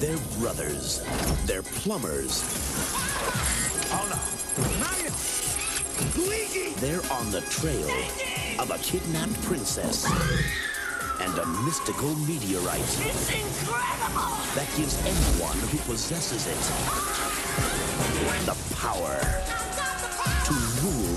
They're brothers. They're plumbers. Oh no. Mario! Luigi! They're on the trail of a kidnapped princess and a mystical meteorite It's incredible! that gives anyone who possesses it the power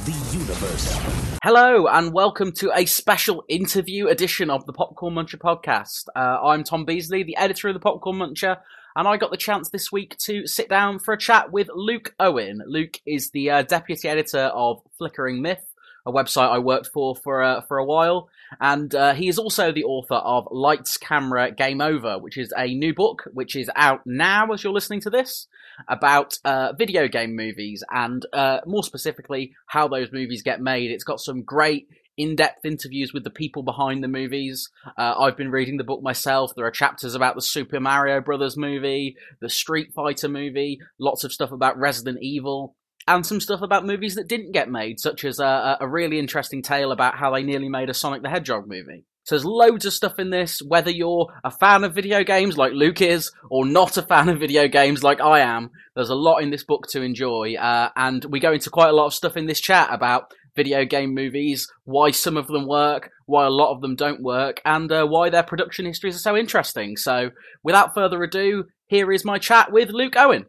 the universe. Hello, and welcome to a special interview edition of the Popcorn Muncher podcast. Uh, I'm Tom Beasley, the editor of the Popcorn Muncher, and I got the chance this week to sit down for a chat with Luke Owen. Luke is the uh, deputy editor of Flickering Myth, a website I worked for for uh, for a while, and uh, he is also the author of Lights, Camera, Game Over, which is a new book which is out now as you're listening to this about uh, video game movies and uh, more specifically how those movies get made. It's got some great in-depth interviews with the people behind the movies. Uh, I've been reading the book myself. There are chapters about the Super Mario Brothers movie, the Street Fighter movie, lots of stuff about Resident Evil. And some stuff about movies that didn't get made, such as a, a really interesting tale about how they nearly made a Sonic the Hedgehog movie. So there's loads of stuff in this, whether you're a fan of video games like Luke is, or not a fan of video games like I am. There's a lot in this book to enjoy, uh, and we go into quite a lot of stuff in this chat about video game movies, why some of them work, why a lot of them don't work, and uh, why their production histories are so interesting. So without further ado, here is my chat with Luke Owen.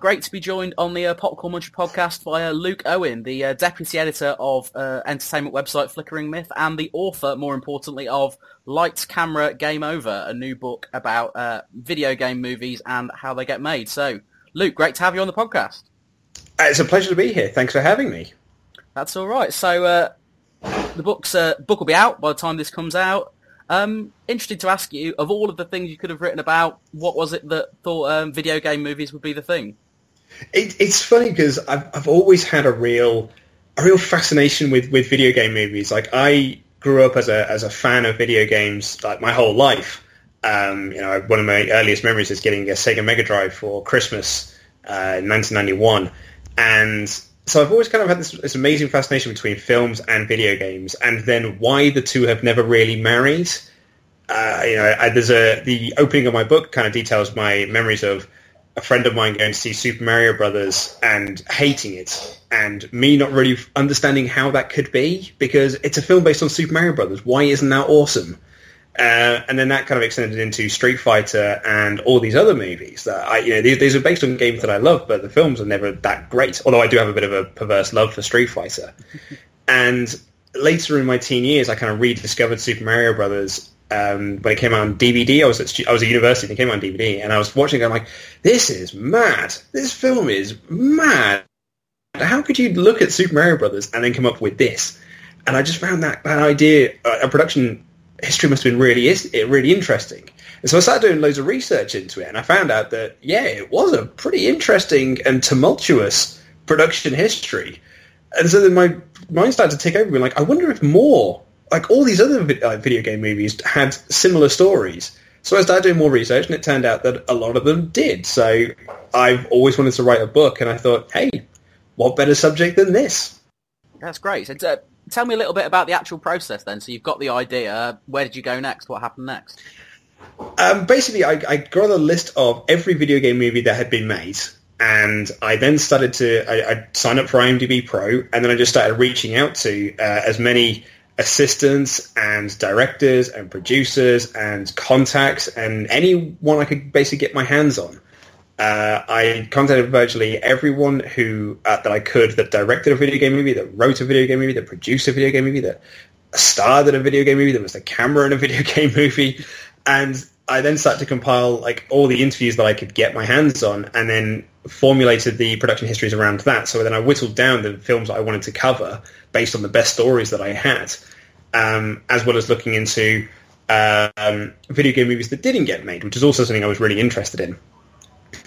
Great to be joined on the uh, Popcorn Muncher podcast by uh, Luke Owen, the uh, deputy editor of uh, entertainment website Flickering Myth, and the author, more importantly, of Lights, Camera, Game Over, a new book about uh, video game movies and how they get made. So, Luke, great to have you on the podcast. Uh, It's a pleasure to be here. Thanks for having me. That's all right. So, uh, the book's uh, book will be out by the time this comes out. Um, interested to ask you, of all of the things you could have written about, what was it that thought um, video game movies would be the thing? It, it's funny because I've, I've always had a real a real fascination with, with video game movies. Like I grew up as a as a fan of video games like my whole life. Um, you know, one of my earliest memories is getting a Sega Mega Drive for Christmas uh, in 1991, and so I've always kind of had this, this amazing fascination between films and video games, and then why the two have never really married. Uh, you know, I, there's a the opening of my book kind of details my memories of a friend of mine going to see Super Mario Brothers and hating it, and me not really understanding how that could be because it's a film based on Super Mario Brothers. Why isn't that awesome? Uh, and then that kind of extended into Street Fighter and all these other movies that I, you know, these, these are based on games that I love, but the films are never that great. Although I do have a bit of a perverse love for Street Fighter. and later in my teen years, I kind of rediscovered Super Mario Brothers um, when it came out on DVD. I was at I was at university and it came out on DVD, and I was watching it. I'm like, this is mad. This film is mad. How could you look at Super Mario Brothers and then come up with this? And I just found that that idea, uh, a production history must have been really is really interesting. And so I started doing loads of research into it, and I found out that yeah, it was a pretty interesting and tumultuous production history. And so then my mind started to take over, being like, I wonder if more like all these other uh, video game movies had similar stories. So I started doing more research, and it turned out that a lot of them did. So I've always wanted to write a book, and I thought, hey, what better subject than this? That's great. So, uh, tell me a little bit about the actual process then. So you've got the idea. Where did you go next? What happened next? Um, basically, I, I got a list of every video game movie that had been made, and I then started to I, I signed up for IMDb Pro, and then I just started reaching out to uh, as many assistants and directors and producers and contacts and anyone I could basically get my hands on. Uh, I contacted virtually everyone who uh, that I could that directed a video game movie, that wrote a video game movie, that produced a video game movie, that starred in a video game movie, that was the camera in a video game movie, and I then started to compile like all the interviews that I could get my hands on, and then formulated the production histories around that. So then I whittled down the films that I wanted to cover based on the best stories that I had, um, as well as looking into um, video game movies that didn't get made, which is also something I was really interested in.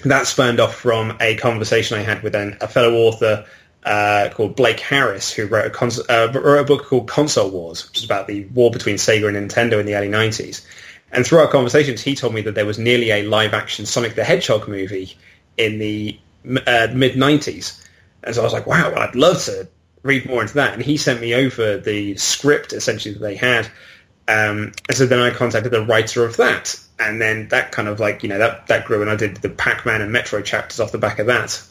That spurned off from a conversation I had with an, a fellow author uh, called Blake Harris, who wrote a, cons- uh, wrote a book called Console Wars, which is about the war between Sega and Nintendo in the early 90s. And through our conversations, he told me that there was nearly a live-action Sonic the Hedgehog movie in the uh, mid-90s. And so I was like, wow, I'd love to read more into that. And he sent me over the script, essentially, that they had. Um, and so then I contacted the writer of that. and then that kind of like you know that that grew, and I did the Pac-Man and Metroid chapters off the back of that.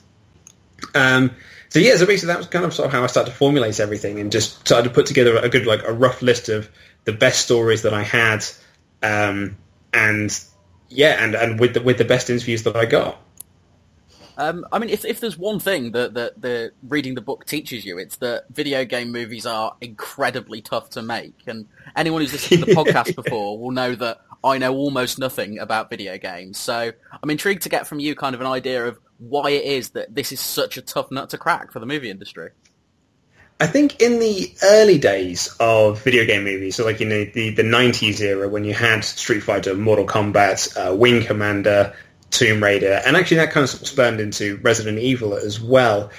Um, so yeah, so basically that was kind of sort of how I started to formulate everything, and just started to put together a good like a rough list of the best stories that I had, um, and yeah, and and with the with the best interviews that I got. Um, I mean, if if there's one thing that, that the reading the book teaches you, it's that video game movies are incredibly tough to make. And anyone who's listened to the podcast before will know that I know almost nothing about video games. So I'm intrigued to get from you kind of an idea of why it is that this is such a tough nut to crack for the movie industry. I think in the early days of video game movies, so like in the, the, the 90s era when you had Street Fighter, Mortal Kombat, uh, Wing Commander, Tomb Raider, and actually that kind of spurned into Resident Evil as well.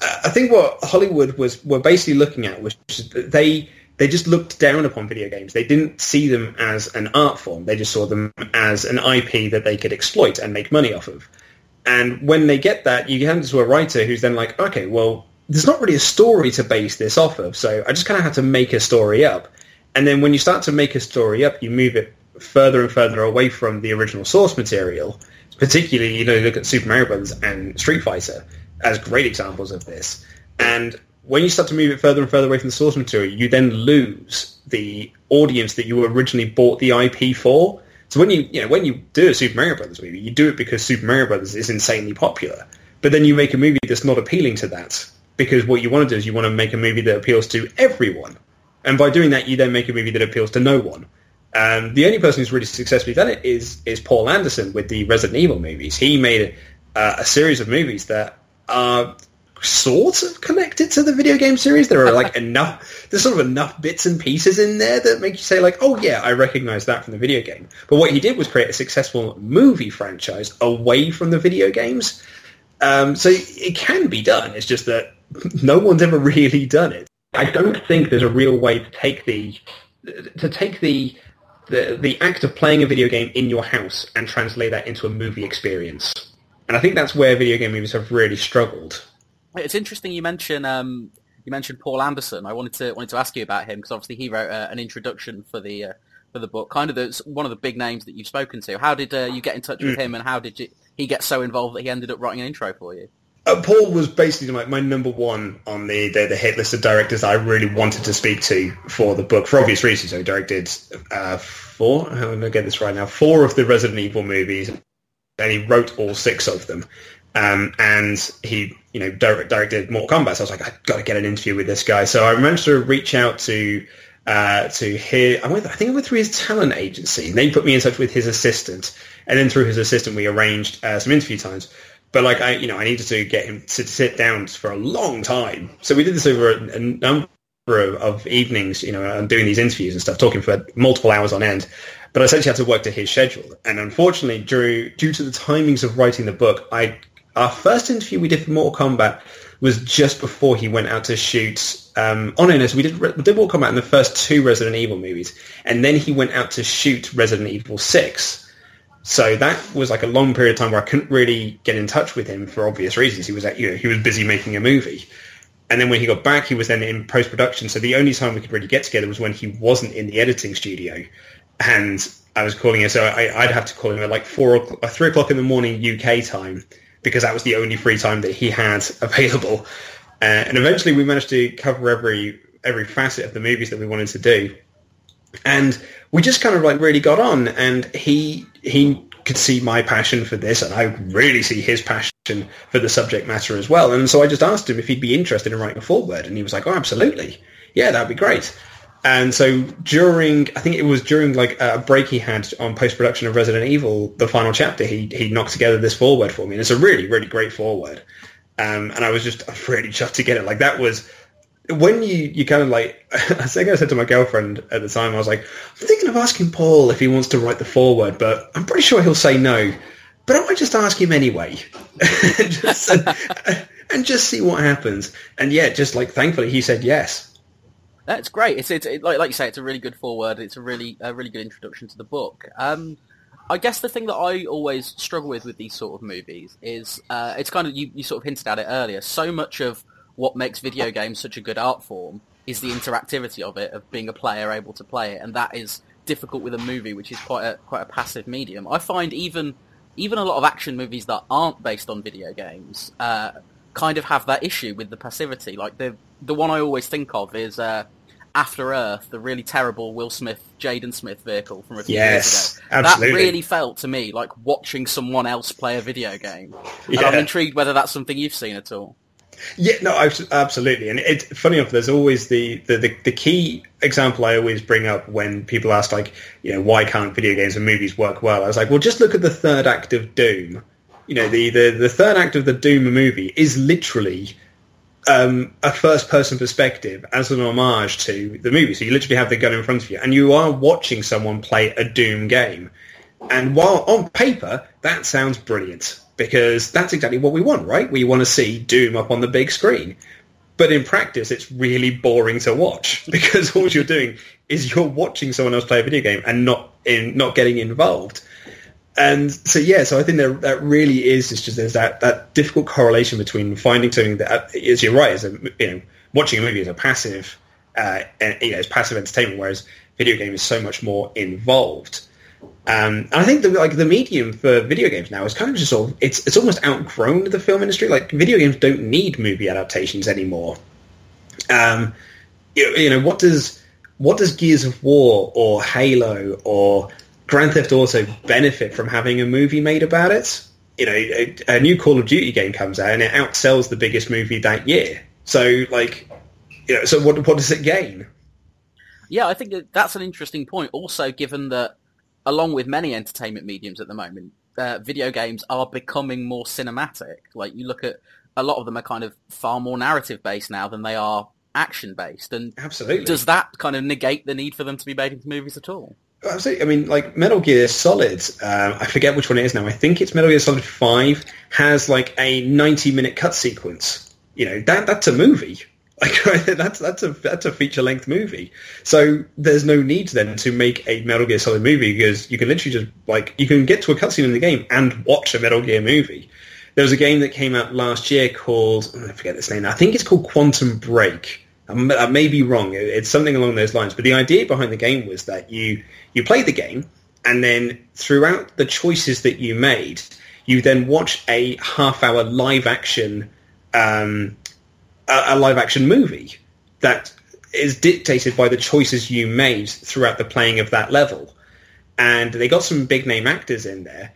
Uh, I think what Hollywood was were basically looking at was they they just looked down upon video games. They didn't see them as an art form. They just saw them as an IP that they could exploit and make money off of. And when they get that, you hand it to a writer who's then like, okay, well, there's not really a story to base this off of, so I just kind of had to make a story up. And then when you start to make a story up, you move it further and further away from the original source material. Particularly, you know, look at Super Mario Brothers and Street Fighter as great examples of this. And when you start to move it further and further away from the source material, you then lose the audience that you originally bought the IP for. So when you, you know, when you do a Super Mario Brothers movie, you do it because Super Mario Brothers is insanely popular. But then you make a movie that's not appealing to that because what you want to do is you want to make a movie that appeals to everyone. And by doing that, you then make a movie that appeals to no one. Um, the only person who's really successfully done it is is Paul Anderson with the Resident Evil movies. He made a, a series of movies that are sort of connected to the video game series. There are like enough, there's sort of enough bits and pieces in there that make you say like, oh yeah, I recognize that from the video game. But what he did was create a successful movie franchise away from the video games. Um, so it can be done. It's just that no one's ever really done it. I don't think there's a real way to take the to take the the the act of playing a video game in your house and translate that into a movie experience. And I think that's where video game movies have really struggled. It's interesting you mention um, you mentioned Paul Anderson. I wanted to wanted to ask you about him because obviously he wrote uh, an introduction for the uh, for the book. Kind of the, one of the big names that you've spoken to. How did uh, you get in touch with mm. him, and how did you, he get so involved that he ended up writing an intro for you? Uh, Paul was basically my, my number one on the, the, the hit list of directors I really wanted to speak to for the book for obvious reasons. So he directed uh, four. I'm going to get this right now. Four of the Resident Evil movies, and he wrote all six of them. Um, and he, you know, direct, directed Mortal Kombat. So I was like, I've got to get an interview with this guy. So I managed to reach out to uh, to hear. I went. I think I went through his talent agency, and they put me in touch with his assistant. And then through his assistant, we arranged uh, some interview times. But like I, you know, I needed to get him to sit down for a long time. So we did this over a, a number of, of, evenings, you know, and doing these interviews and stuff, talking for multiple hours on end. But I essentially had to work to his schedule. And unfortunately, due, due to the timings of writing the book, I our first interview we did for Mortal Kombat was just before he went out to shoot. Um, so we did we did Mortal Kombat in the first two Resident Evil movies, and then he went out to shoot Resident Evil Six. So that was like a long period of time where I couldn't really get in touch with him for obvious reasons. He was at, you know, he was busy making a movie. And then when he got back, he was then in post-production. So the only time we could really get together was when he wasn't in the editing studio. And I was calling him, so I, would have to call him at like four or uh, three o'clock in the morning UK time because that was the only free time that he had available. Uh, and eventually we managed to cover every every facet of the movies that we wanted to do. And we just kind of like really got on and he he could see my passion for this and I really see his passion for the subject matter as well. And so I just asked him if he'd be interested in writing a foreword and he was like, oh, absolutely. Yeah, that'd be great. And so during, I think it was during like a break he had on post-production of Resident Evil, the final chapter, he, he knocked together this foreword for me. And it's a really, really great foreword. Um, and I was just really chuffed to get it. Like that was, when you, you kind of like, I think I said to my girlfriend at the time, I was like, I'm thinking of asking Paul if he wants to write the foreword, but I'm pretty sure he'll say no. But I might just ask him anyway, just, and, and, just see what happens. And yeah, just like thankfully he said yes. That's great. It's, it's it, like like you say, it's a really good foreword. It's a really a really good introduction to the book. Um, I guess the thing that I always struggle with with these sort of movies is uh, it's kind of you, you sort of hinted at it earlier. So much of what makes video games such a good art form is the interactivity of it, of being a player able to play it, and that is difficult with a movie, which is quite a quite a passive medium. I find even even a lot of action movies that aren't based on video games uh, kind of have that issue with the passivity. Like the the one I always think of is uh, After Earth, the really terrible Will Smith Jaden Smith vehicle from a few Yes, years ago. absolutely. That really felt to me like watching someone else play a video game. And Yeah. I'm intrigued whether that's something you've seen at all. Yeah, no, absolutely. And it's funny enough. There's always the, the, the, the key example I always bring up when people ask, like, you know, why can't video games and movies work well? I was like, well, just look at the third act of Doom. You know, the, the, the third act of the Doom movie is literally um, a first-person perspective as an homage to the movie. So you literally have the gun in front of you, and you are watching someone play a Doom game. And while on paper that sounds brilliant because that's exactly what we want, right? We want to see Doom up on the big screen. But in practice, it's really boring to watch because all you're doing is you're watching someone else play a video game and not in not getting involved. And so yeah, so I think there, that really is just there's that, that difficult correlation between finding something that, as you're right, as a you know watching a movie is a passive, uh, and, you know, it's passive entertainment, whereas video game is so much more involved. Um, and I think the like the medium for video games now is kind of just sort of it's it's almost outgrown the film industry. Like video games don't need movie adaptations anymore. Um, you, you know what does what does Gears of War or Halo or Grand Theft Auto benefit from having a movie made about it? You know, a, a new Call of Duty game comes out and it outsells the biggest movie that year. So like, you know, so what what does it gain? Yeah, I think that's an interesting point. Also, given that, along with many entertainment mediums at the moment, uh, video games are becoming more cinematic. Like you look at a lot of them are kind of far more narrative based now than they are action based. And Absolutely. does that kind of negate the need for them to be made into movies at all? Absolutely. I mean, like Metal Gear Solid, um, I forget which one it is now. I think it's Metal Gear Solid Five has like a ninety-minute cut sequence. You know, that that's a movie. Like that's that's a that's a feature-length movie. So there's no need then to make a Metal Gear Solid movie because you can literally just like you can get to a cutscene in the game and watch a Metal Gear movie. There was a game that came out last year called I forget this name. I think it's called Quantum Break. I'm- may be wrong. It's something along those lines. But the idea behind the game was that you you play the game, and then throughout the choices that you made, you then watch a half-hour live-action um, a, a live-action movie that is dictated by the choices you made throughout the playing of that level. And they got some big-name actors in there.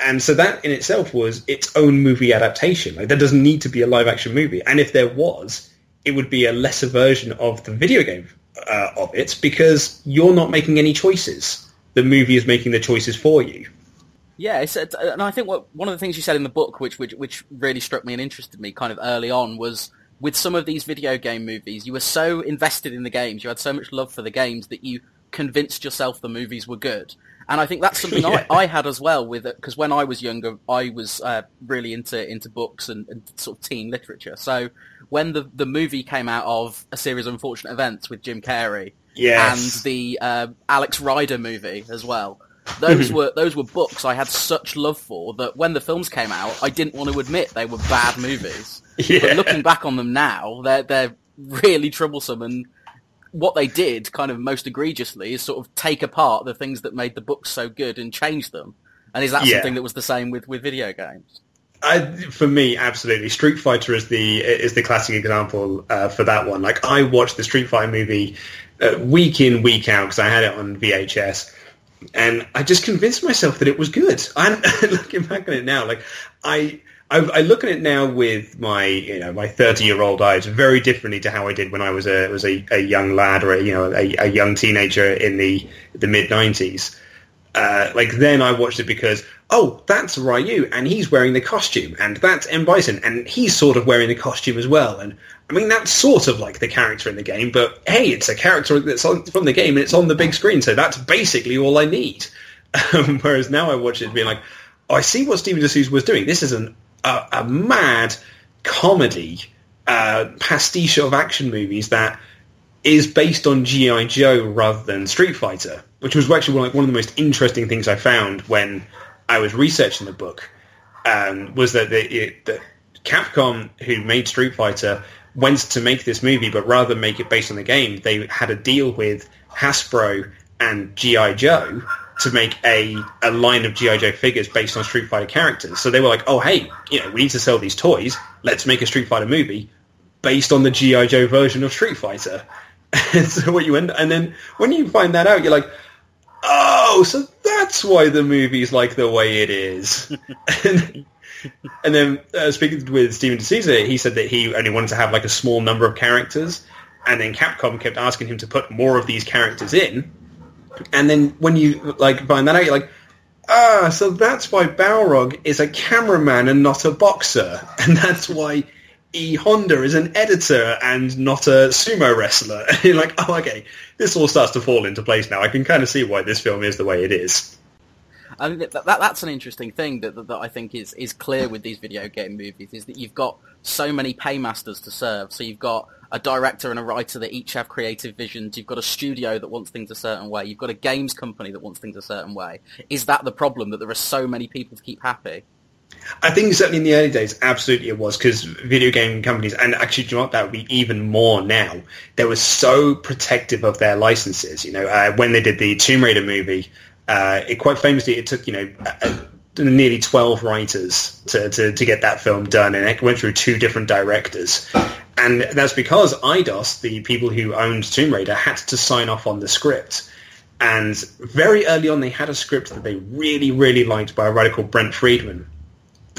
And so that in itself was its own movie adaptation. Like there doesn't need to be a live action movie. And if there was, it would be a lesser version of the video game uh, of it because you're not making any choices. The movie is making the choices for you. Yeah, it's- and I think what one of the things you said in the book, which which which really struck me and interested me, kind of early on, was with some of these video game movies, you were so invested in the games, you had so much love for the games that you convinced yourself the movies were good. And I think that's something Yeah. I, I had as well with it because when I was younger, I was uh, really into into books and, and sort of teen literature. So when the the movie came out of a series of unfortunate events with Jim Carrey, Yes. and the uh, Alex Rider movie as well. Those were those were books I had such love for that when the films came out, I didn't want to admit they were bad movies. Yeah. But looking back on them now, they're they're really troublesome and what they did kind of most egregiously is sort of take apart the things that made the books so good and change them. And is that Yeah. something that was the same with, with video games? I, for me, absolutely. Street Fighter is the is the classic example uh, for that one. Like I watched the Street Fighter movie uh, week in week out because I had it on VHS, and I just convinced myself that it was good. I'm looking back on it now, like I. I, I look at it now with my, you know, my thirty-year-old eyes very differently to how I did when I was a was a, a young lad or a, you know a, a young teenager in the the mid '90s uh, like then I watched it because oh that's Ryu and he's wearing the costume and that's M. Bison and he's sort of wearing the costume as well and I mean that's sort of like the character in the game but hey it's a character that's on, from the game and it's on the big screen so that's basically all I need. Um, whereas now I watch it being like oh I see what Steven de Souza was doing. This is an a, a mad comedy uh, pastiche of action movies that is based on GI Joe rather than Street Fighter, which was actually like one of the most interesting things I found when I was researching the book. Um, was that the, it, that Capcom, who made Street Fighter, went to make this movie, but rather than make it based on the game, they had a deal with Hasbro and GI Joe to make a, a line of GI Joe figures based on Street Fighter characters. So they were like, oh hey, you know, we need to sell these toys. Let's make a Street Fighter movie based on the GI Joe version of Street Fighter. And so what you end, and then when you find that out, you're like, oh, so that's why the movie's like the way it is. and, and then uh, speaking with Steven de Souza, he said that he only wanted to have like a small number of characters, and then Capcom kept asking him to put more of these characters in. And then when you like find that out, you're like, ah, so that's why Balrog is a cameraman and not a boxer, and that's why E Honda is an editor and not a sumo wrestler. And you're like, oh, okay, this all starts to fall into place now. I can kind of see why this film is the way it is. I mean, that, that, that's an interesting thing that, that, that I think is, is clear with these video game movies is that you've got so many paymasters to serve. So you've got a director and a writer that each have creative visions. You've got a studio that wants things a certain way. You've got a games company that wants things a certain way. Is that the problem that there are so many people to keep happy? I think certainly in the early days, absolutely it was because video game companies, and actually, do you know what, that would be even more now. They were so protective of their licenses. You know, uh, when they did the Tomb Raider movie, uh, it quite famously it took you know nearly twelve writers to, to to get that film done, and it went through two different directors. And that's because Eidos, the people who owned Tomb Raider, had to sign off on the script. And very early on, they had a script that they really, really liked by a writer called Brent Friedman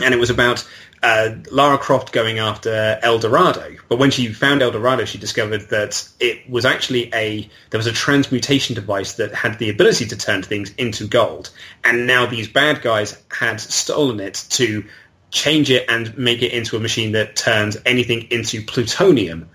and it was about uh, Lara Croft going after El Dorado. But when she found El Dorado, she discovered that it was actually a there was a transmutation device that had the ability to turn things into gold. And now these bad guys had stolen it to change it and make it into a machine that turns anything into plutonium.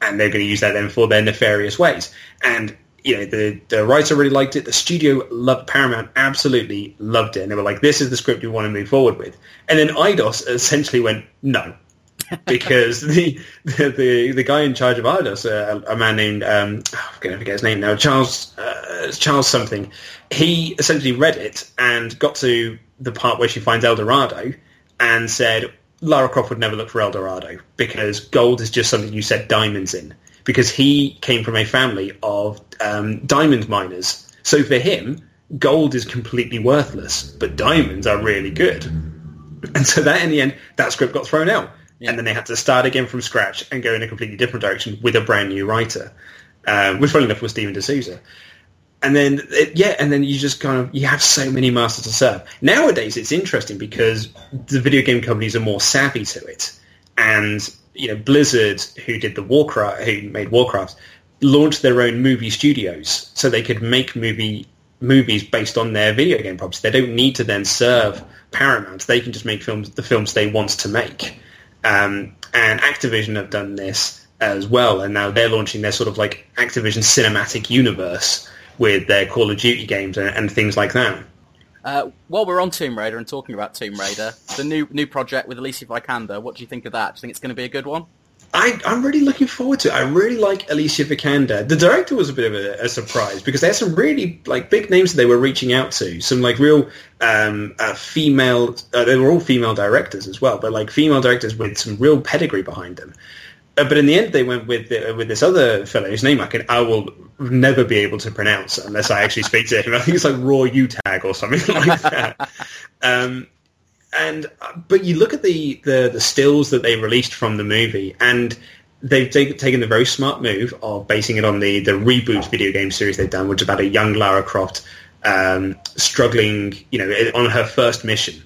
And they're going to use that then for their nefarious ways. And you know, the, the writer really liked it. The studio loved Paramount, absolutely loved it. And they were like, this is the script we want to move forward with. And then Eidos essentially went, no. because the, the, the the guy in charge of Eidos, uh, a man named um, oh, I'm going to forget his name now, Charles uh, Charles something, he essentially read it and got to the part where she finds El Dorado and said Lara Croft would never look for El Dorado because gold is just something you set diamonds in because he came from a family of um, diamond miners. So for him, gold is completely worthless, but diamonds are really good. And so that in the end, that script got thrown out. Yeah. And then they had to start again from scratch and go in a completely different direction with a brand new writer, um, which funny enough was Steven de Souza. And then, it, yeah, and then you just kind of, you have so many masters to serve. Nowadays, it's interesting because the video game companies are more savvy to it. And you know, Blizzard, who did the Warcraft, who made Warcraft, launched their own movie studios so they could make movie movies based on their video game properties. They don't need to then serve Paramount. They can just make films, the films they want to make. Um, and Activision have done this as well, and now they're launching their sort of like Activision cinematic universe with their Call of Duty games and, and things like that. Uh, while we're on Tomb Raider and talking about Tomb Raider, the new new project with Alicia Vikander, what do you think of that? Do you think it's going to be a good one? I, am really looking forward to it. I really like Alicia Vikander. The director was a bit of a, a, surprise because they had some really like big names that they were reaching out to. Some like real um, uh, female. Uh, they were all female directors as well, but like female directors with some real pedigree behind them. But in the end, they went with the, with this other fellow whose name I can I will never be able to pronounce unless I actually speak to him. I think it's like Raw Utag or something like that. Um, and but you look at the, the the stills that they released from the movie, and they've take, taken the very smart move of basing it on the the reboot video game series they've done, which is about a young Lara Croft um, struggling, you know, on her first mission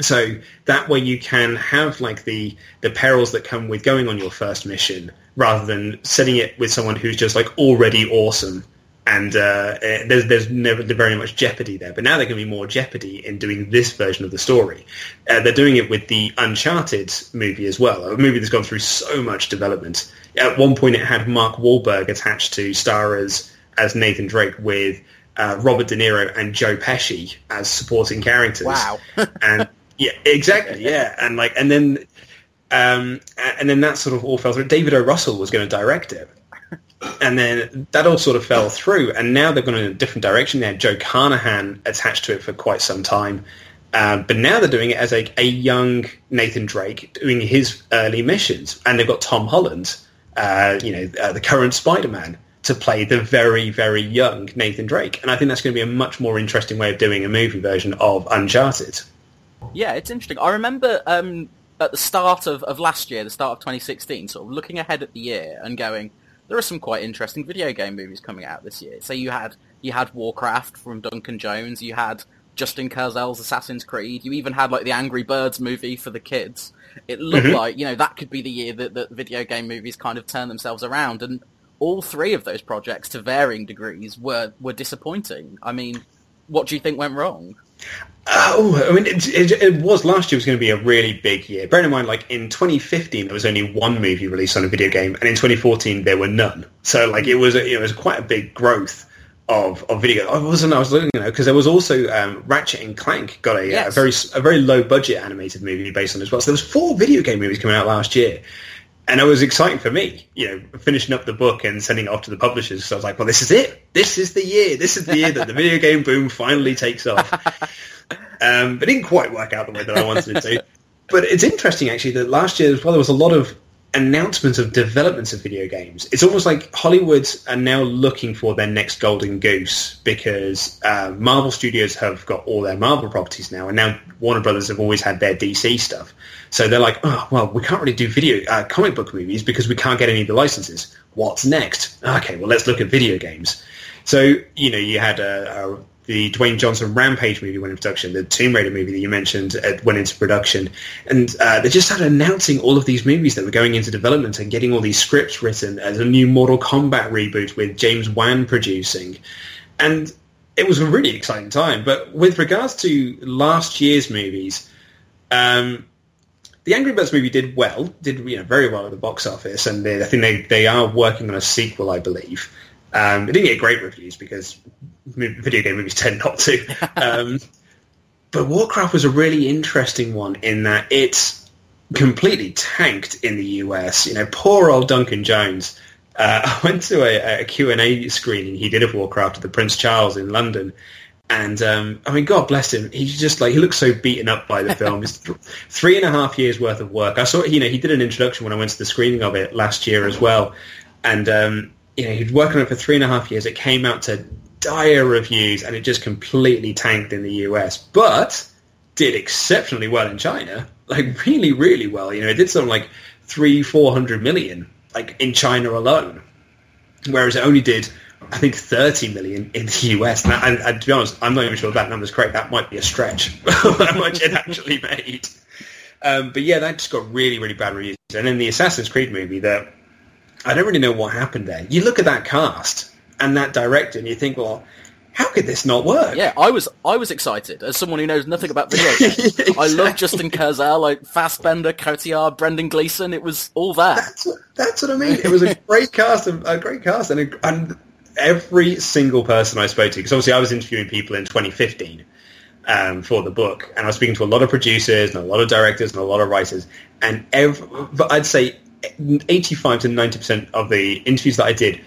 so that way you can have like the the perils that come with going on your first mission rather than setting it with someone who's just like already awesome and uh, eh, there's there's never very much jeopardy there. But now there can be more jeopardy in doing this version of the story. Uh, they're doing it with the Uncharted movie as well, a movie that's gone through so much development. At one point, it had Mark Wahlberg attached to star as as Nathan Drake with uh, Robert De Niro and Joe Pesci as supporting characters. Wow! and yeah, exactly. Yeah, and like, and then, um, and then that sort of all fell through. David O. Russell was going to direct it, and then that all sort of fell through. And now they're going in a different direction. They had Joe Carnahan attached to it for quite some time, uh, but now they're doing it as a, a young Nathan Drake doing his early missions, and they've got Tom Holland, uh, you know, uh, the current Spider-Man, to play the very, very young Nathan Drake. And I think that's going to be a much more interesting way of doing a movie version of Uncharted. Yeah, it's interesting. I remember um, at the start of, of last year, the start of 2016, sort of looking ahead at the year and going, there are some quite interesting video game movies coming out this year. So you had you had Warcraft from Duncan Jones, you had Justin Kurzel's Assassin's Creed, you even had like the Angry Birds movie for the kids. It looked mm-hmm. like you know that could be the year that, that video game movies kind of turn themselves around, and all three of those projects, to varying degrees, were were disappointing. I mean, what do you think went wrong? Oh, I mean, it, it, it, was last year was going to be a really big year. Bear in mind, like in 2015, there was only one movie released on a video game, and in 2014, there were none. So, like, it was a, it was quite a big growth of of video. I wasn't. I was looking, you know, because there was also um, Ratchet and Clank got a, yes. a very a very low budget animated movie based on it as well. So there was four video game movies coming out last year, and it was exciting for me, you know, finishing up the book and sending it off to the publishers. So I was like, well, this is it. This is the year. This is the year that the video game boom finally takes off. Um, but it didn't quite work out the way that I wanted it to. But it's interesting, actually, that last year as well, there was a lot of announcements of developments of video games. It's almost like Hollywood are now looking for their next golden goose because uh, Marvel Studios have got all their Marvel properties now, and now Warner Brothers have always had their DC stuff. So they're like, oh, well, we can't really do video uh, comic book movies because we can't get any of the licenses. What's next? Okay, well, let's look at video games. So, you know, you had a, a the Dwayne Johnson Rampage movie went into production, the Tomb Raider movie that you mentioned uh, went into production, and uh, they just started announcing all of these movies that were going into development and getting all these scripts written as a new Mortal Kombat reboot with James Wan producing, and it was a really exciting time. But with regards to last year's movies, um, the Angry Birds movie did well, did you know very well at the box office, and they, I think they they are working on a sequel, I believe. Um, it didn't get great reviews because video game movies tend not to. Um, but Warcraft was a really interesting one in that it's completely tanked in the US. You know, poor old Duncan Jones. Uh, I went to a, a Q&A screening he did of Warcraft at the Prince Charles in London. And um, I mean, God bless him. He's just like he looks so beaten up by the film. It's th- three and a half years worth of work. I saw, you know, he did an introduction when I went to the screening of it last year as well, and um, you know, he'd worked on it for three and a half years. It came out to dire reviews and it just completely tanked in the US, but did exceptionally well in China. Like really, really well. You know, it did something like three, four hundred million, like in China alone. Whereas it only did, I think, thirty million in the US. And, and, and to be honest, I'm not even sure that number's correct. That might be a stretch. how much it actually made. Um, but yeah, that just got really, really bad reviews. And then the Assassin's Creed movie, that I don't really know what happened there. You look at that cast and that director, and you think, well, how could this not work? Yeah, I was I was excited as someone who knows nothing about video games. exactly. I love Justin Kurzel, like Fassbender, Cotillard, Brendan Gleeson. It was all there. That's what, that's what I mean. It was a great cast, a great cast, and, a, and every single person I spoke to, because obviously I was interviewing people in 2015 um, for the book, and I was speaking to a lot of producers and a lot of directors and a lot of writers, and every, but I'd say 85 to 90 percent of the interviews that I did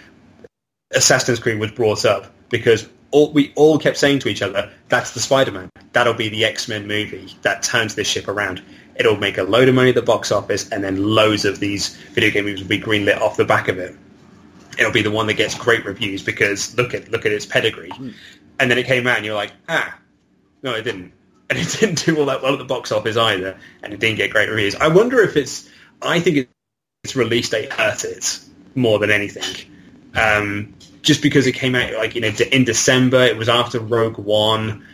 Assassin's Creed was brought up because all, we all kept saying to each other, that's the Spider-Man. That'll be the X-Men movie that turns this ship around. It'll make a load of money at the box office and then loads of these video game movies will be greenlit off the back of it. It'll be the one that gets great reviews because look at look at its pedigree. And then it came out and you're like, ah, no, it didn't. And it didn't do all that well at the box office either. And it didn't get great reviews. I wonder if it's, I think its release date hurt it more than anything. Um, just because it came out like you know in December, it was after Rogue One,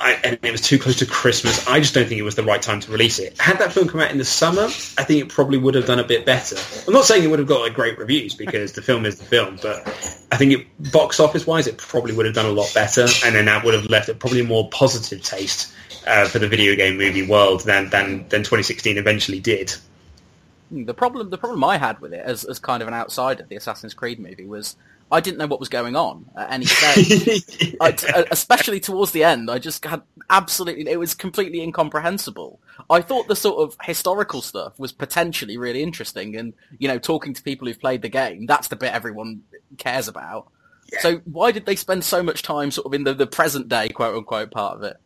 I, and it was too close to Christmas. I just don't think it was the right time to release it. Had that film come out in the summer, I think it probably would have done a bit better. I'm not saying it would have got like great reviews because the film is the film, but I think it, box office wise, it probably would have done a lot better, and then that would have left it probably more positive taste uh, for the video game movie world than than than 2016 eventually did. The problem, the problem I had with it as, as kind of an outsider, the Assassin's Creed movie, was I didn't know what was going on at any stage. I, uh, especially towards the end, I just had absolutely, it was completely incomprehensible. I thought the sort of historical stuff was potentially really interesting and, you know, talking to people who've played the game, that's the bit everyone cares about. Yeah. So why did they spend so much time sort of in the, the present day, quote unquote, part of it?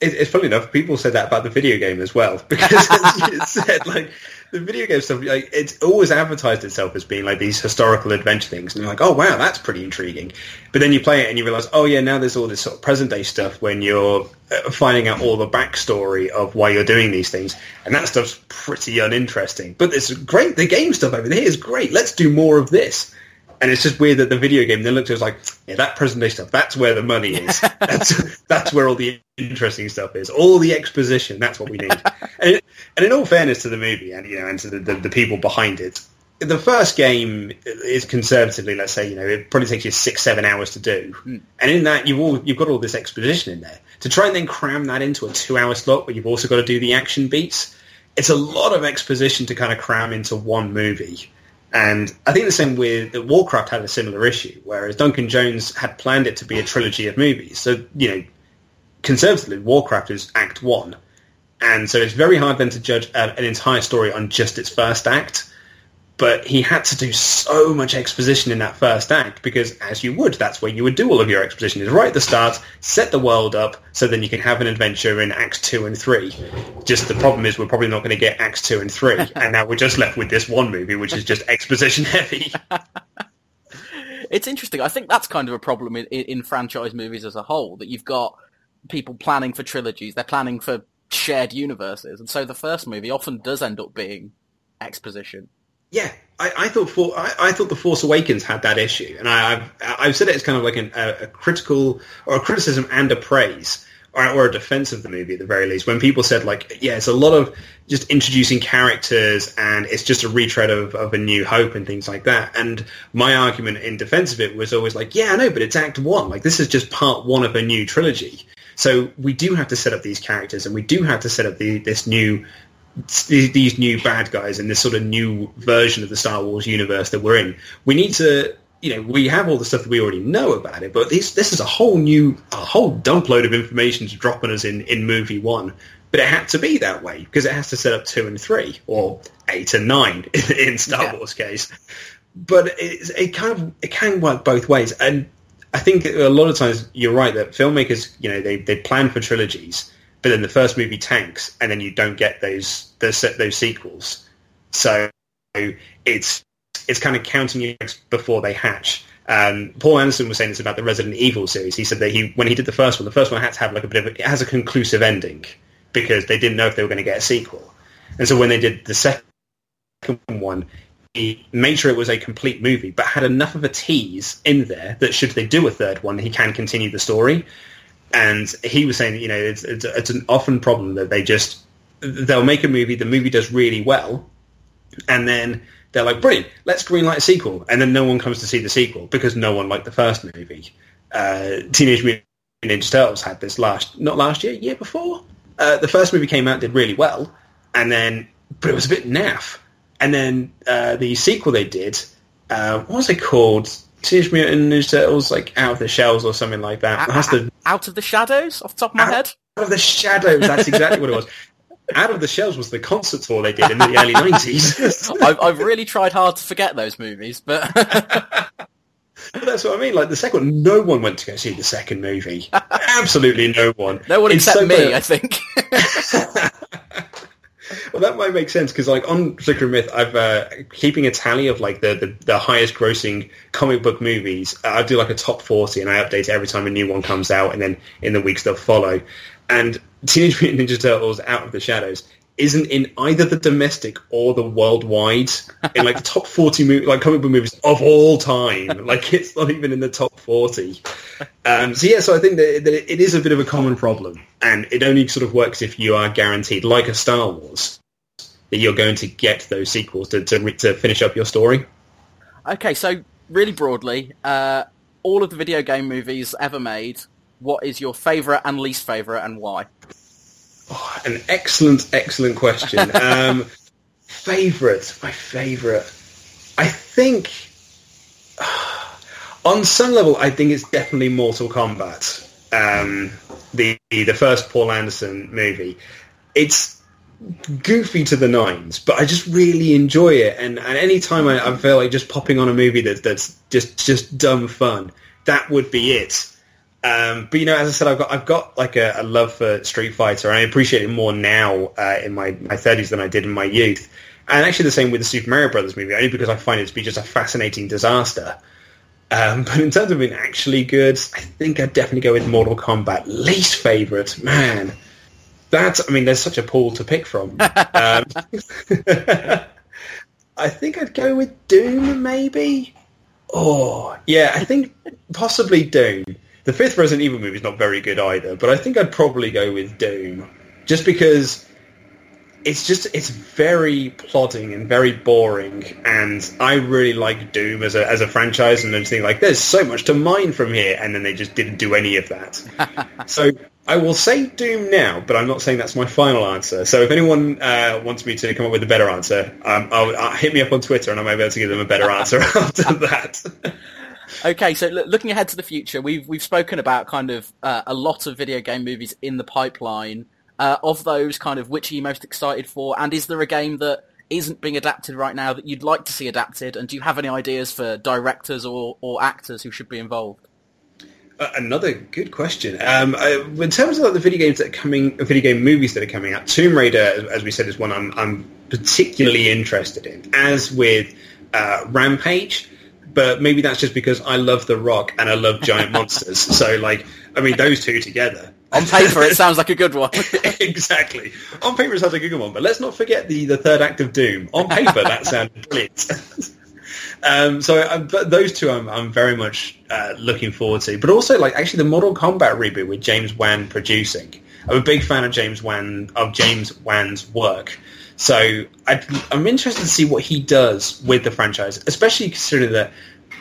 It's funny enough, people said that about the video game as well, because as you said, like, the video game stuff, like, it's always advertised itself as being like these historical adventure things, and you're like, oh wow, that's pretty intriguing. But then you play it and you realize, oh yeah, now there's all this sort of present day stuff when you're uh, finding out all the backstory of why you're doing these things, and that stuff's pretty uninteresting. But it's great. The game stuff over there is great. Let's do more of this. And it's just weird that the video game then looked at us like, yeah, that presentation stuff, that's where the money is. that's, that's where all the interesting stuff is. All the exposition, that's what we need. and, and in all fairness to the movie and, you know, and to the, the, the people behind it, the first game is conservatively, let's say, you know, it probably takes you six, seven hours to do. Mm. And in that, you've all, you've got all this exposition in there. To try and then cram that into a two-hour slot but you've also got to do the action beats, it's a lot of exposition to kind of cram into one movie. And I think the same with Warcraft had a similar issue, whereas Duncan Jones had planned it to be a trilogy of movies. So, you know, conservatively, Warcraft is Act One, and so it's very hard then to judge an entire story on just its first act but he had to do so much exposition in that first act because as you would that's where you would do all of your exposition is right at the start set the world up so then you can have an adventure in acts 2 and 3 just the problem is we're probably not going to get acts 2 and 3 and now we're just left with this one movie which is just exposition heavy. It's interesting. I think that's kind of a problem in, in franchise movies as a whole that you've got people planning for trilogies they're planning for shared universes and so the first movie often does end up being exposition yeah, I, I thought for, I, I, thought the Force Awakens had that issue, and I, have I've said it as kind of like an, a, a, critical or a criticism and a praise. Or, or, a defense of the movie at the very least. When people said like, yeah, it's a lot of just introducing characters and it's just a retread of, of a New Hope and things like that. And my argument in defense of it was always like, yeah, I know, but it's Act One. Like this is just part one of a new trilogy. So we do have to set up these characters and we do have to set up the, this new these new bad guys and this sort of new version of the Star Wars universe that we're in. We need to, you know, we have all the stuff that we already know about it, but this this is a whole new, a whole dump load of information to drop on us in, in movie one. But it had to be that way because it has to set up two and three or eight and nine in, in Star yeah. Wars case. But it, it kind of it can work both ways, and I think a lot of times you're right that filmmakers, you know, they they plan for trilogies but then the first movie tanks, and then you don't get those those those sequels. So it's it's kind of counting eggs before they hatch. Um, Paul Anderson was saying this about the Resident Evil series. He said that he when he did the first one, the first one had to have like a bit of a, it has a conclusive ending because they didn't know if they were going to get a sequel. And so when they did the second one, he made sure it was a complete movie, but had enough of a tease in there that should they do a third one, he can continue the story and he was saying, you know, it's, it's, it's an often problem that they just they'll make a movie, the movie does really well, and then they're like, brilliant, let's greenlight a sequel, and then no one comes to see the sequel because no one liked the first movie. Uh, Teenage Mutant Ninja Turtles had this last, not last year, year before. Uh, the first movie came out, did really well, and then, but it was a bit naff. And then uh, the sequel they did, uh, what was it called? Teenage Mutant Ninja Turtles, like Out of the Shells or something like that. Out, the, out of the Shadows, off the top of my out, head. Out of the Shadows, that's exactly what it was. Out of the Shells was the concert tour they did in the early 90s. I've, I've, really tried hard to forget those movies, but... that's what I mean. Like the second one, no one went to go see the second movie. Absolutely no one. No one except so me, I think well, that might make sense because, like, on Flickering Myth, I've uh, keeping a tally of like the, the, the highest grossing comic book movies. I do like a top forty, and I update every time a new one comes out, and then in the weeks that follow. And Teenage Mutant Ninja Turtles: Out of the Shadows isn't in either the domestic or the worldwide in like the top 40 movie, like comic book movies of all time. Like it's not even in the top 40. Um, so yeah, so I think that, that, it is a bit of a common problem and it only sort of works if you are guaranteed, like a Star Wars, that you're going to get those sequels to, to, to finish up your story. Okay, so really broadly, uh, all of the video game movies ever made, what is your favourite and least favourite and why? Oh, an excellent, excellent question. Um, favorite, my favorite. I think on some level, I think it's definitely Mortal Kombat. Um, the the first Paul Anderson movie. It's goofy to the nines, but I just really enjoy it. And, and any time I, I feel like just popping on a movie that, that's just just dumb fun, that would be it. Um, but you know, as I said, I've got I've got like a, a love for Street Fighter, I appreciate it more now uh, in my my thirties than I did in my youth. And actually, the same with the Super Mario Brothers movie, only because I find it to be just a fascinating disaster. Um, but in terms of being actually good, I think I'd definitely go with Mortal Kombat. Least favorite, man. That's I mean, there's such a pool to pick from. um, I think I'd go with Doom, maybe. Oh, yeah, I think possibly Doom. The fifth Resident Evil movie is not very good either, but I think I'd probably go with Doom, just because it's just it's very plodding and very boring, and I really like Doom as a as a franchise, and I just think like there's so much to mine from here, and then they just didn't do any of that. so I will say Doom now, but I'm not saying that's my final answer. So if anyone uh, wants me to come up with a better answer, um, I'll, I'll hit me up on Twitter, and I might be able to give them a better answer after that. Okay, so looking ahead to the future, we've we've spoken about kind of uh, a lot of video game movies in the pipeline. Uh, of those, kind of, which are you most excited for? And is there a game that isn't being adapted right now that you'd like to see adapted? And do you have any ideas for directors or, or actors who should be involved? Uh, another good question. Um, uh, in terms of like, the video games that are coming, video game movies that are coming out, Tomb Raider, as we said, is one I'm, I'm particularly interested in. As with uh, Rampage, but maybe that's just because I love The Rock and I love giant monsters. So, like, I mean, those two together. On paper, it sounds like a good one. exactly. On paper, it sounds like a good one. But let's not forget the, the third act of Doom. On paper, that sounded brilliant. um, so, uh, but those two, I'm, I'm very much uh, looking forward to. But also, like, actually, the Mortal Kombat reboot with James Wan producing. I'm a big fan of James Wan of James Wan's work. So i am interested to see what he does with the franchise, especially considering that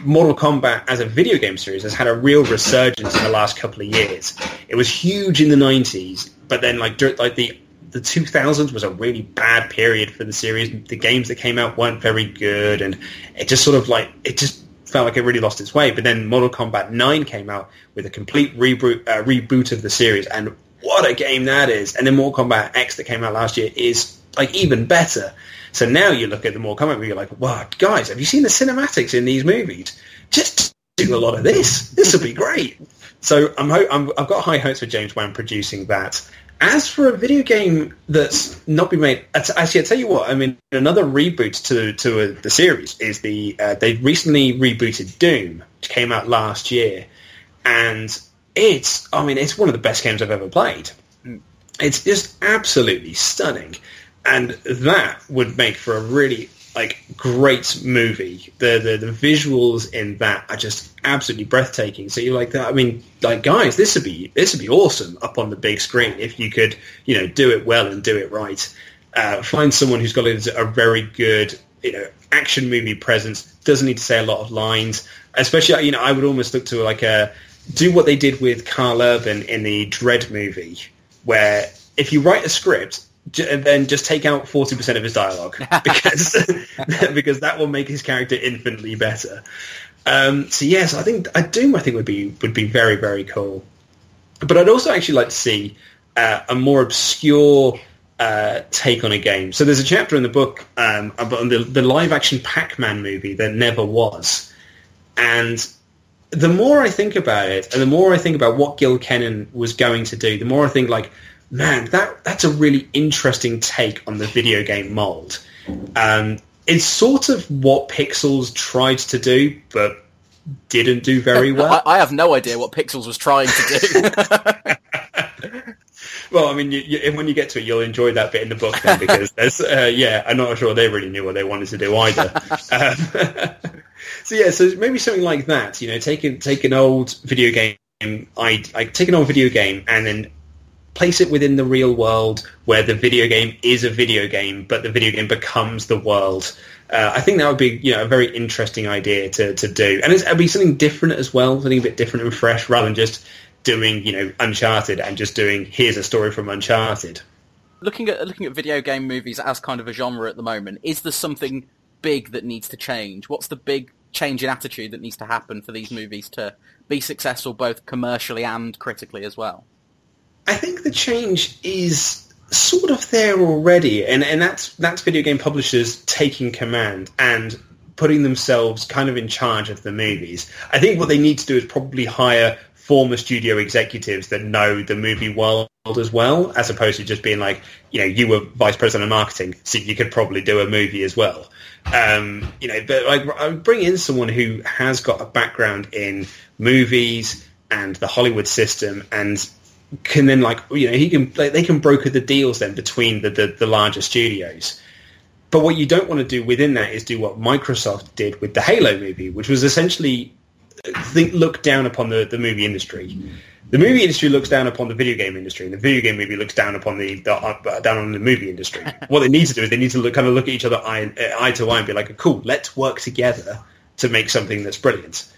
Mortal Kombat as a video game series has had a real resurgence in the last couple of years. It was huge in the 90s, but then like like the the 2000s was a really bad period for the series. The games that came out weren't very good, and it just sort of like it just felt like it really lost its way. But then Mortal Kombat 9 came out with a complete reboot uh, reboot of the series, and what a game that is! And then Mortal Kombat X that came out last year is like even better. So now you look at the Mortal Kombat movie, you're like, wow, guys, have you seen the cinematics in these movies? Just do a lot of this. This will be great. So I'm, ho- I'm I've got high hopes for James Wan producing that. As for a video game that's not been made, actually, I tell you what. I mean, another reboot to to a, the series is the uh, they recently rebooted Doom, which came out last year, and it's I mean it's one of the best games I've ever played. It's just absolutely stunning and that would make for a really like great movie. The, the the visuals in that are just absolutely breathtaking. So you're like that. I mean, like guys, this would be this would be awesome up on the big screen if you could, you know, do it well and do it right. Uh, find someone who's got a very good, you know, action movie presence. Doesn't need to say a lot of lines. Especially, you know, I would almost look to like a do what they did with Karl Urban in the Dread movie, where if you write a script and then just take out 40% of his dialogue because because that will make his character infinitely better. Um, so yes, I think a Doom I think would be would be very very cool. But I'd also actually like to see uh, a more obscure uh, take on a game. So there's a chapter in the book um, about the, the live action Pac-Man movie that never was, and the more I think about it, and the more I think about what Gil Kenan was going to do, the more I think like man, that that's a really interesting take on the video game mold. Um, it's sort of what Pixels tried to do, but didn't do very well. I, I have no idea what Pixels was trying to do. well, I mean, you, you, when you get to it, you'll enjoy that bit in the book then, because there's, uh, yeah, I'm not sure they really knew what they wanted to do either. um, so yeah, so maybe something like that. You know, take take an old video game. I, I take an old video game and then place it within the real world where the video game is a video game, but the video game becomes the world. Uh, I think that would be you know a very interesting idea to, to do, and it'd be something different as well, something a bit different and fresh, rather than just doing you know Uncharted and just doing here's a story from Uncharted. Looking at looking at video game movies as kind of a genre at the moment, is there something big that needs to change? What's the big change in attitude that needs to happen for these movies to be successful both commercially and critically as well? I think the change is sort of there already, and, and that's that's video game publishers taking command and putting themselves kind of in charge of the movies. I think what they need to do is probably hire former studio executives that know the movie world as well, as opposed to just being like, you know, you were vice president of marketing, so you could probably do a movie as well. Um, you know, but like I bring in someone who has got a background in movies and the Hollywood system and can then like you know he can like, they can broker the deals then between the, the, the larger studios. But what you don't want to do within that is do what Microsoft did with the Halo movie, which was essentially think look down upon the, the movie industry. The movie industry looks down upon the video game industry, and the video game movie looks down upon the, the uh, down on the movie industry. what they need to do is they need to look, kind of look at each other eye, eye to eye and be like, "Cool, let's work together to make something that's brilliant."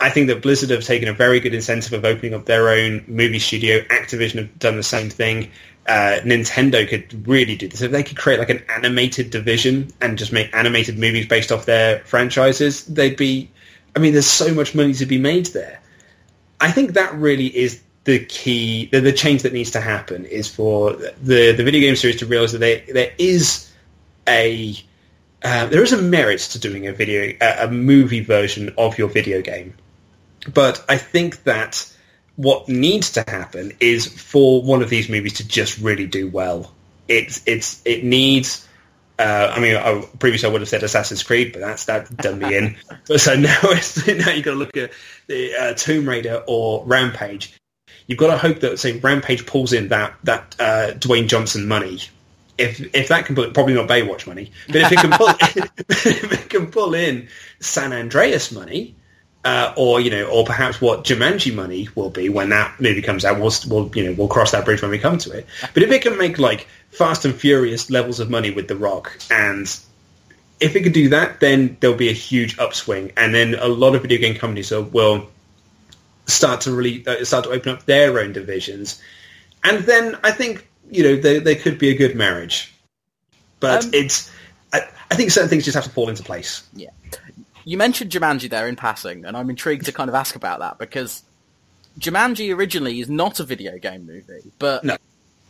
I think that Blizzard have taken a very good incentive of opening up their own movie studio. Activision have done the same thing. Uh, Nintendo could really do this. If they could create like an animated division and just make animated movies based off their franchises, they'd be. I mean, there's so much money to be made there. I think that really is the key. The, the change that needs to happen is for the the video game series to realize that they, there is a uh, there is a merit to doing a video a movie version of your video game but I think that what needs to happen is for one of these movies to just really do well. It's it's it needs. Uh, I mean, I, previously I would have said Assassin's Creed, but that's that done me in. But so now it's, now you got to look at the uh, Tomb Raider or Rampage. You've got to hope that say Rampage pulls in that that uh, Dwayne Johnson money. If if that can pull, probably not Baywatch money, but if it can pull, if it can pull in San Andreas money, uh, or you know, or perhaps what Jumanji money will be when that movie comes out. We'll, we'll you know we'll cross that bridge when we come to it. But if it can make like Fast and Furious levels of money with The Rock, and if it can do that, then there'll be a huge upswing, and then a lot of video game companies will start to really uh, start to open up their own divisions, and then I think you know there there could be a good marriage, but um, it's. I, I think certain things just have to fall into place. Yeah. You mentioned Jumanji there in passing, and I'm intrigued to kind of ask about that because Jumanji originally is not a video game movie, but no.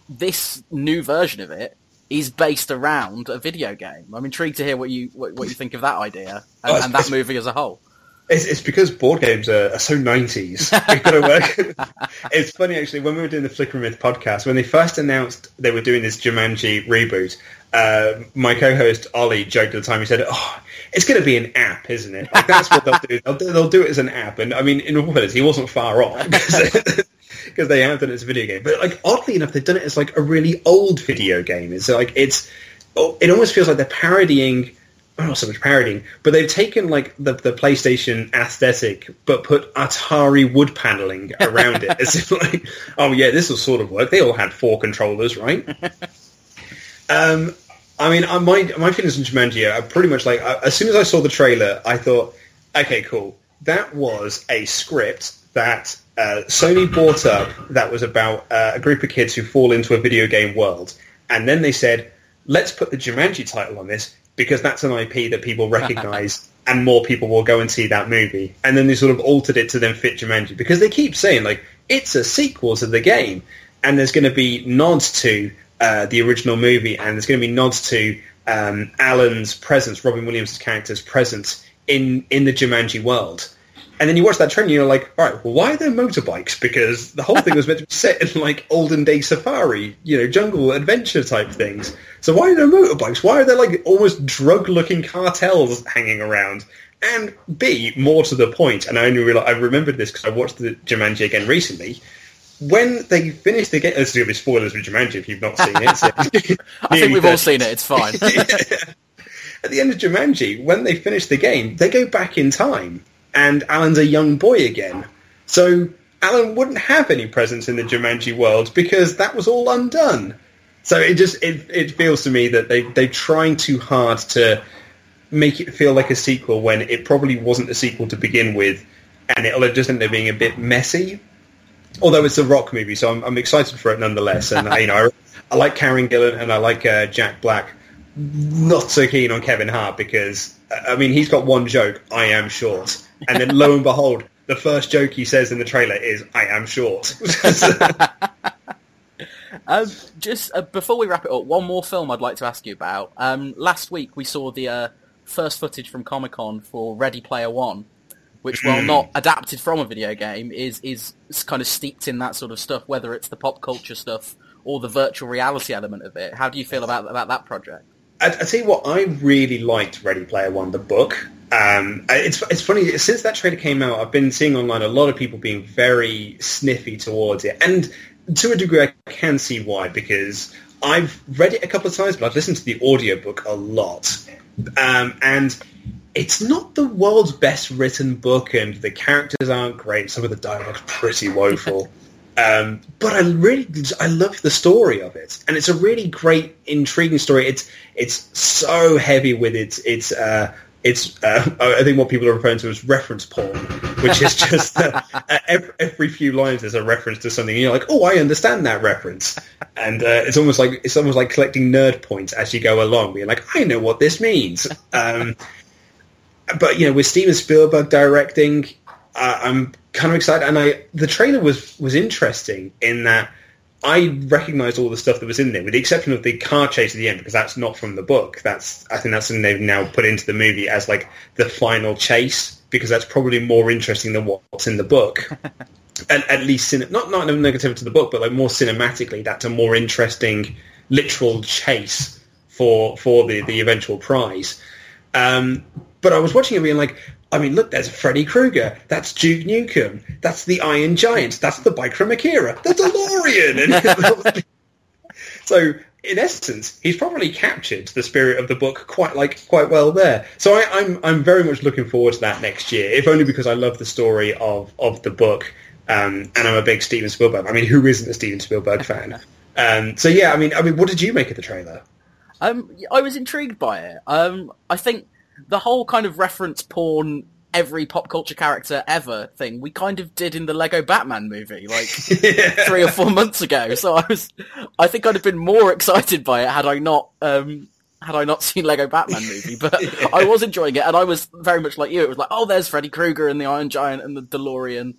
this new version of it is based around a video game. I'm intrigued to hear what you what, what you think of that idea and, oh, and that movie as a whole. It's, it's because board games are, are so 90s. it's funny, actually, when we were doing the Flickering Myth podcast, when they first announced they were doing this Jumanji reboot, uh, my co-host Ollie joked at the time. He said, "Oh, it's going to be an app, isn't it? Like, that's what they'll do. They'll, they'll, do it as an app." And I mean, in all fairness, he wasn't far off because they have done it as a video game. But like, oddly enough, they've done it as like a really old video game. It's like it's it almost feels like they're parodying. Not so much parodying, but they've taken like the, the PlayStation aesthetic, but put Atari wood paneling around it. As if like, oh yeah, this will sort of work. They all had four controllers, right? Um, I mean, uh, my my feelings on Jumanji are pretty much like uh, as soon as I saw the trailer, I thought, okay, cool. That was a script that uh, Sony bought up that was about uh, a group of kids who fall into a video game world, and then they said, let's put the Jumanji title on this because that's an IP that people recognize. and more people will go and see that movie. And then they sort of altered it to then fit Jumanji because they keep saying like it's a sequel to the game, and there's going to be nods to uh, the original movie, and there's going to be nods to um, Alan's presence, Robin Williams' character's presence in in the Jumanji world. And then you watch that trailer and you're like, all right, well, why are there motorbikes? Because the whole thing was meant to be set in like olden day safari, you know, jungle adventure type things. So why are there motorbikes? Why are there like almost drug looking cartels hanging around? And B, more to the point, and I only realized, I remembered this because I watched the Jumanji again recently when they finish the game, this is going to be spoilers with Jumanji if you've not seen it. So I think we've all seen it. It's fine. At the end of Jumanji, when they finish the game, they go back in time, and Alan's a young boy again. So Alan wouldn't have any presence in the Jumanji world because that was all undone. So it just it, it feels to me that they they're trying too hard to make it feel like a sequel when it probably wasn't a sequel to begin with, and it'll just end up being a bit messy although it's a rock movie, so I'm, I'm excited for it nonetheless. And you know, I, I like Karen Gillan and I like uh, Jack Black. Not so keen on Kevin Hart because I mean he's got one joke: "I am short," and then lo and behold, the first joke he says in the trailer is "I am short." um, just uh, before we wrap it up, one more film I'd like to ask you about. Um, last week we saw the uh, first footage from Comic Con for Ready Player One which, while not adapted from a video game, is is kind of steeped in that sort of stuff. Whether it's the pop culture stuff or the virtual reality element of it. How do you feel about about that project? I, I tell you what, I really liked Ready Player One, the book. Um, it's it's funny since that trailer came out, I've been seeing online a lot of people being very sniffy towards it, and to a degree, I can see why because I've read it a couple of times, but I've listened to the audiobook a lot, um, and it's not the world's best written book, and the characters aren't great. Some of the dialogue's pretty woeful. Um, but I really, I love the story of it, and it's a really great, intriguing story. It's it's so heavy with its its uh, it's uh, I think what people are referring to as reference porn, which is just uh, every, every, few lines there's a reference to something, and you're like, oh, I understand that reference, and uh, it's almost like it's almost like collecting nerd points as you go along. You're like, I know what this means. Um, but you know, with Steven Spielberg directing, I'm kind of excited, and I the trailer was was interesting in that I recognised all the stuff that was in there, with the exception of the car chase at the end, because that's not from the book. That's I think that's something they've now put into the movie as like the final chase, because that's probably more interesting than what's in the book. at, at, least, not not negative to the book, but like more cinematically, that's a more interesting literal chase for for the the eventual prize. Um, but I was watching it being like, I mean, look, there's Freddy Krueger. That's Duke Nukem. That's the Iron Giant. That's the Bike from Akira. The DeLorean. so, in essence, he's probably captured the spirit of the book quite like quite well there. So I, I'm I'm very much looking forward to that next year, if only because I love the story of of the book, um, and I'm a big Steven Spielberg. I mean, who isn't a Steven Spielberg fan? Um, so yeah, I mean, I mean, what did you make of the trailer? Um, I was intrigued by it. Um, I think the whole kind of reference porn every pop culture character ever thing we kind of did in the Lego Batman movie like three or four months ago. So I was, I think I'd have been more excited by it had I not, um, had I not seen Lego Batman movie. But yeah. I was enjoying it, and I was very much like you. It was like, oh, there's Freddy Krueger and the Iron Giant and the DeLorean.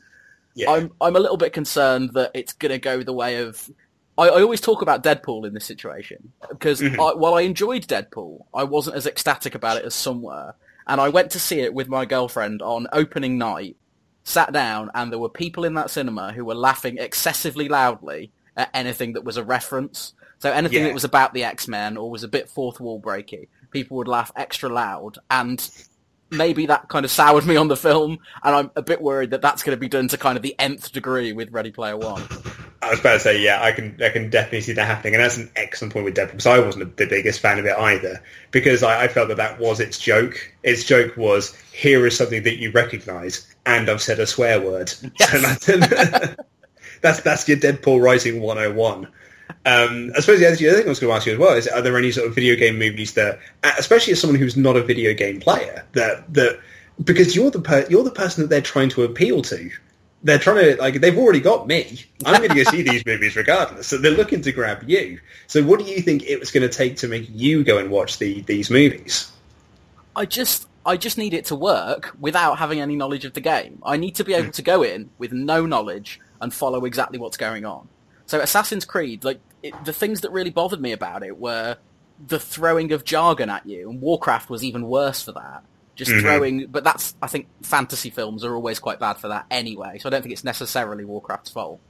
Yeah. I'm, I'm a little bit concerned that it's going to go the way of I, I, always talk about Deadpool in this situation because mm-hmm. I, while I enjoyed Deadpool, I wasn't as ecstatic about it as some were. And I went to see it with my girlfriend on opening night, sat down, and there were people in that cinema who were laughing excessively loudly at anything that was a reference. So anything yeah. that was about the X-Men or was a bit fourth wall breaky, people would laugh extra loud. And maybe that kind of soured me on the film, and I'm a bit worried that that's going to be done to kind of the nth degree with Ready Player One. I was about to say, yeah, I can, I can definitely see that happening, and that's an excellent point with Deadpool because I wasn't the biggest fan of it either because I, I felt that that was its joke. Its joke was here is something that you recognise, and I've said a swear word. Yes. that's that's your Deadpool writing 101. Um, I suppose the other thing I was going to ask you as well is: Are there any sort of video game movies that, especially as someone who's not a video game player, that that because you're the per- you're the person that they're trying to appeal to. They're trying to like they've already got me. I'm going to go see these movies regardless. So they're looking to grab you. So what do you think it was going to take to make you go and watch the these movies? I just I just need it to work without having any knowledge of the game. I need to be able hmm. to go in with no knowledge and follow exactly what's going on. So Assassin's Creed, like it, the things that really bothered me about it were the throwing of jargon at you, and Warcraft was even worse for that. Just mm-hmm. throwing, but that's I think fantasy films are always quite bad for that anyway. So I don't think it's necessarily Warcraft's fault.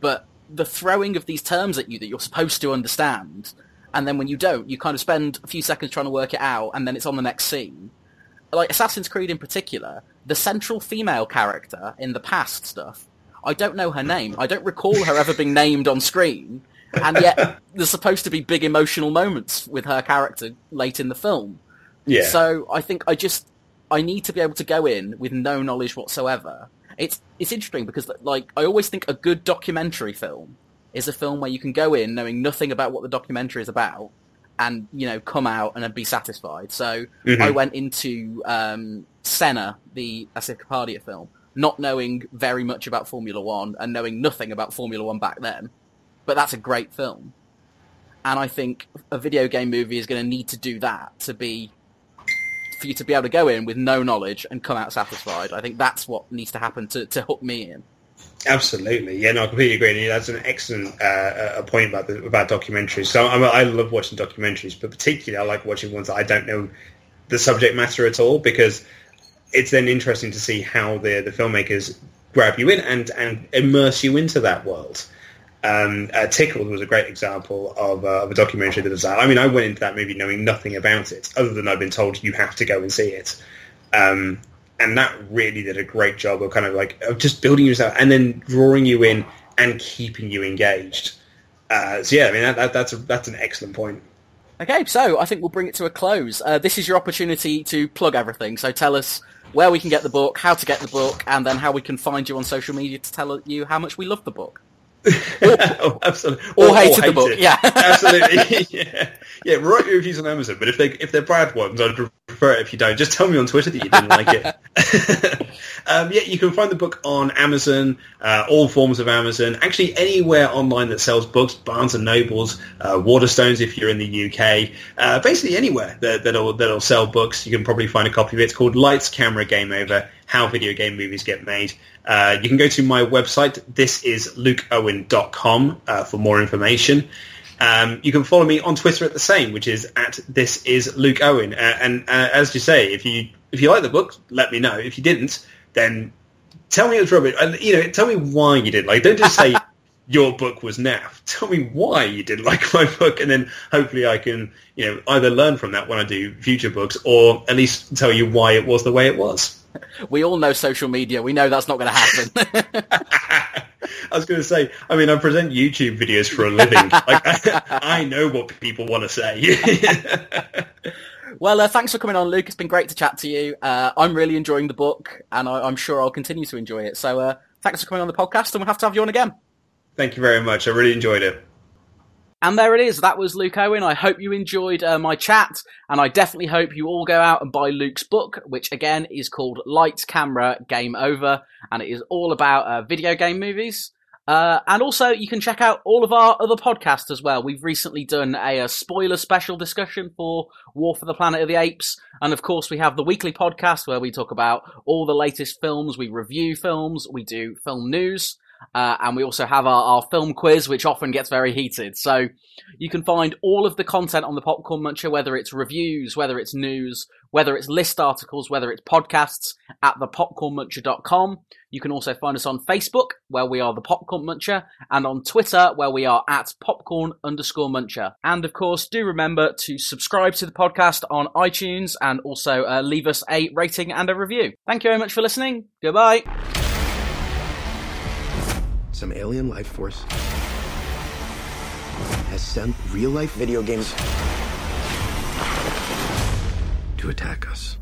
But the throwing of these terms at you that you're supposed to understand, and then when you don't, you kind of spend a few seconds trying to work it out, and then it's on the next scene. Like Assassin's Creed in particular, the central female character in the past stuff I don't know her name. I don't recall her ever being named on screen, and yet there's supposed to be big emotional moments with her character late in the film. Yeah. So I think I just I need to be able to go in with no knowledge whatsoever. It's it's interesting because like I always think a good documentary film is a film where you can go in knowing nothing about what the documentary is about and you know come out and be satisfied. So mm-hmm. I went into um, Senna, the Asif Kapadia film, not knowing very much about Formula One and knowing nothing about Formula One back then. But that's a great film. And I think a video game movie is going to need to do that to be for you to be able to go in with no knowledge and come out satisfied. I think that's what needs to happen to, to hook me in. Absolutely, yeah, no, I completely agree. That's an excellent uh, point about about documentaries. So I, I love watching documentaries, but particularly I like watching ones that I don't know the subject matter at all because it's then interesting to see how the the filmmakers grab you in and and immerse you into that world. Um, uh, Tickled was a great example of, uh, of a documentary that does that. I mean, I went into that movie knowing nothing about it, other than I've been told you have to go and see it. Um, and that really did a great job of kind of like of just building yourself and then drawing you in and keeping you engaged. Uh, so yeah, I mean that, that, that's a, that's an excellent point. Okay, so I think we'll bring it to a close. Uh, this is your opportunity to plug everything. So tell us where we can get the book, how to get the book, and then how we can find you on social media to tell you how much we love the book. oh, absolutely. Or, or hated hate the book, it. yeah. absolutely. yeah. Yeah, write your reviews on Amazon, but if they if they're bad ones, I'd prefer it if you don't. Just tell me on Twitter that you didn't like it. um, yeah, you can find the book on Amazon, uh, all forms of Amazon, actually anywhere online that sells books, Barnes and Nobles, uh, Waterstones if you're in the UK, uh, basically anywhere that, that'll that'll sell books, you can probably find a copy of it. It's called Lights, Camera, Game Over: How Video Game Movies Get Made. Uh, you can go to my website. This is lukeowen.com uh, for more information. Um, you can follow me on Twitter at the same, which is at this is Luke Owen. Uh, and uh, as you say, if you if you like the book, let me know. If you didn't, then tell me it was rubbish. And you know, tell me why you didn't like. Don't just say your book was naff. Tell me why you didn't like my book, and then hopefully I can you know either learn from that when I do future books, or at least tell you why it was the way it was. We all know social media. We know that's not going to happen. I was going to say, I mean, I present YouTube videos for a living. like, I, I know what people want to say. well, uh, thanks for coming on, Luke. It's been great to chat to you. Uh, I'm really enjoying the book, and I, am sure I'll continue to enjoy it. So, uh, thanks for coming on the podcast, and we'll have to have you on again. Thank you very much. I really enjoyed it. And there it is. That was Luke Owen. I hope you enjoyed uh, my chat, and I definitely hope you all go out and buy Luke's book, which again is called Lights, Camera, Game Over, and it is all about uh, video game movies. Uh, and also, you can check out all of our other podcasts as well. We've recently done a, a, spoiler special discussion for War for the Planet of the Apes. And of course, we have the weekly podcast where we talk about all the latest films. We review films. We do film news. Uh, and we also have our, our, film quiz, which often gets very heated. So you can find all of the content on the Popcorn Muncher, whether it's reviews, whether it's news, whether it's list articles, whether it's podcasts, at thepopcornmuncher.com. You can also find us on Facebook, where we are the Popcorn Muncher, and on Twitter, where we are at popcorn underscore muncher. And of course, do remember to subscribe to the podcast on iTunes and also uh, leave us a rating and a review. Thank you very much for listening. Goodbye some alien life force has sent real life video games to attack us.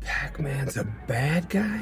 Pac Man's a bad guy?